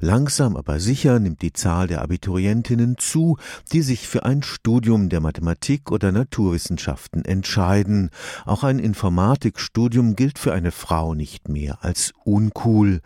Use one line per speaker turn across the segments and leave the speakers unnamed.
Langsam aber sicher nimmt die Zahl der Abiturientinnen zu, die sich für ein Studium der Mathematik oder Naturwissenschaften entscheiden. Auch ein Informatikstudium gilt für eine Frau nicht mehr als uncool.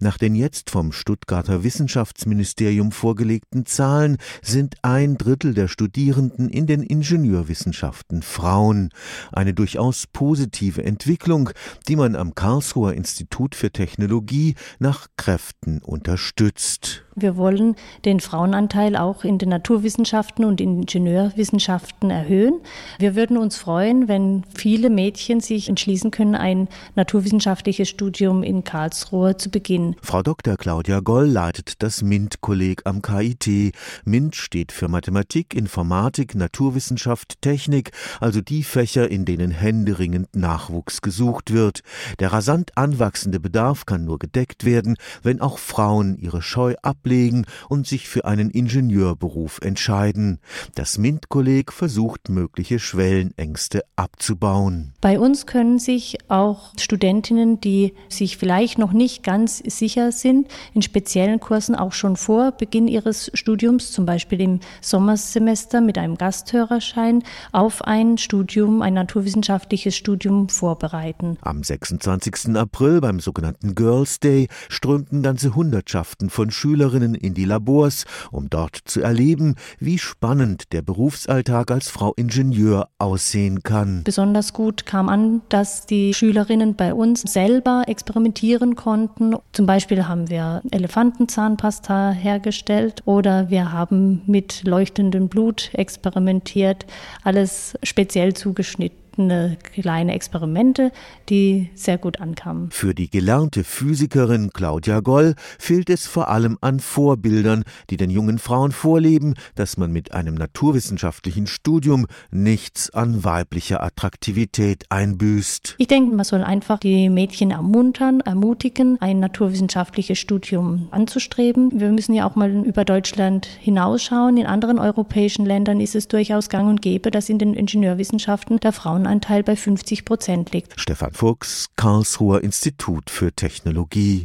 Nach den jetzt vom Stuttgarter Wissenschaftsministerium vorgelegten Zahlen sind ein Drittel der Studierenden in den Ingenieurwissenschaften Frauen. Eine durchaus positive Entwicklung, die man am Karlsruher Institut für Technologie nach Kräften unterstützt unterstützt.
Wir wollen den Frauenanteil auch in den Naturwissenschaften und Ingenieurwissenschaften erhöhen. Wir würden uns freuen, wenn viele Mädchen sich entschließen können, ein naturwissenschaftliches Studium in Karlsruhe zu beginnen.
Frau Dr. Claudia Goll leitet das MINT-Kolleg am KIT. MINT steht für Mathematik, Informatik, Naturwissenschaft, Technik, also die Fächer, in denen händeringend Nachwuchs gesucht wird. Der rasant anwachsende Bedarf kann nur gedeckt werden, wenn auch Frauen ihre Scheu ablegen und sich für einen Ingenieurberuf entscheiden. Das MINT-Kolleg versucht, mögliche Schwellenängste abzubauen.
Bei uns können sich auch Studentinnen, die sich vielleicht noch nicht ganz sicher sind, in speziellen Kursen auch schon vor Beginn ihres Studiums, zum Beispiel im Sommersemester mit einem Gasthörerschein, auf ein Studium, ein naturwissenschaftliches Studium vorbereiten.
Am 26. April beim sogenannten Girls Day strömten ganze Hundertschaften Mannschaften von Schülerinnen in die Labors, um dort zu erleben, wie spannend der Berufsalltag als Frau Ingenieur aussehen kann.
Besonders gut kam an, dass die Schülerinnen bei uns selber experimentieren konnten. Zum Beispiel haben wir Elefantenzahnpasta hergestellt oder wir haben mit leuchtendem Blut experimentiert, alles speziell zugeschnitten verschiedene kleine Experimente, die sehr gut ankamen.
Für die gelernte Physikerin Claudia Goll fehlt es vor allem an Vorbildern, die den jungen Frauen vorleben, dass man mit einem naturwissenschaftlichen Studium nichts an weiblicher Attraktivität einbüßt.
Ich denke, man soll einfach die Mädchen ermuntern, ermutigen, ein naturwissenschaftliches Studium anzustreben. Wir müssen ja auch mal über Deutschland hinausschauen. In anderen europäischen Ländern ist es durchaus gang und gäbe, dass in den Ingenieurwissenschaften der Frauen Frauenanteil bei 50 Prozent liegt.
Stefan Fuchs, Karlsruher Institut für Technologie.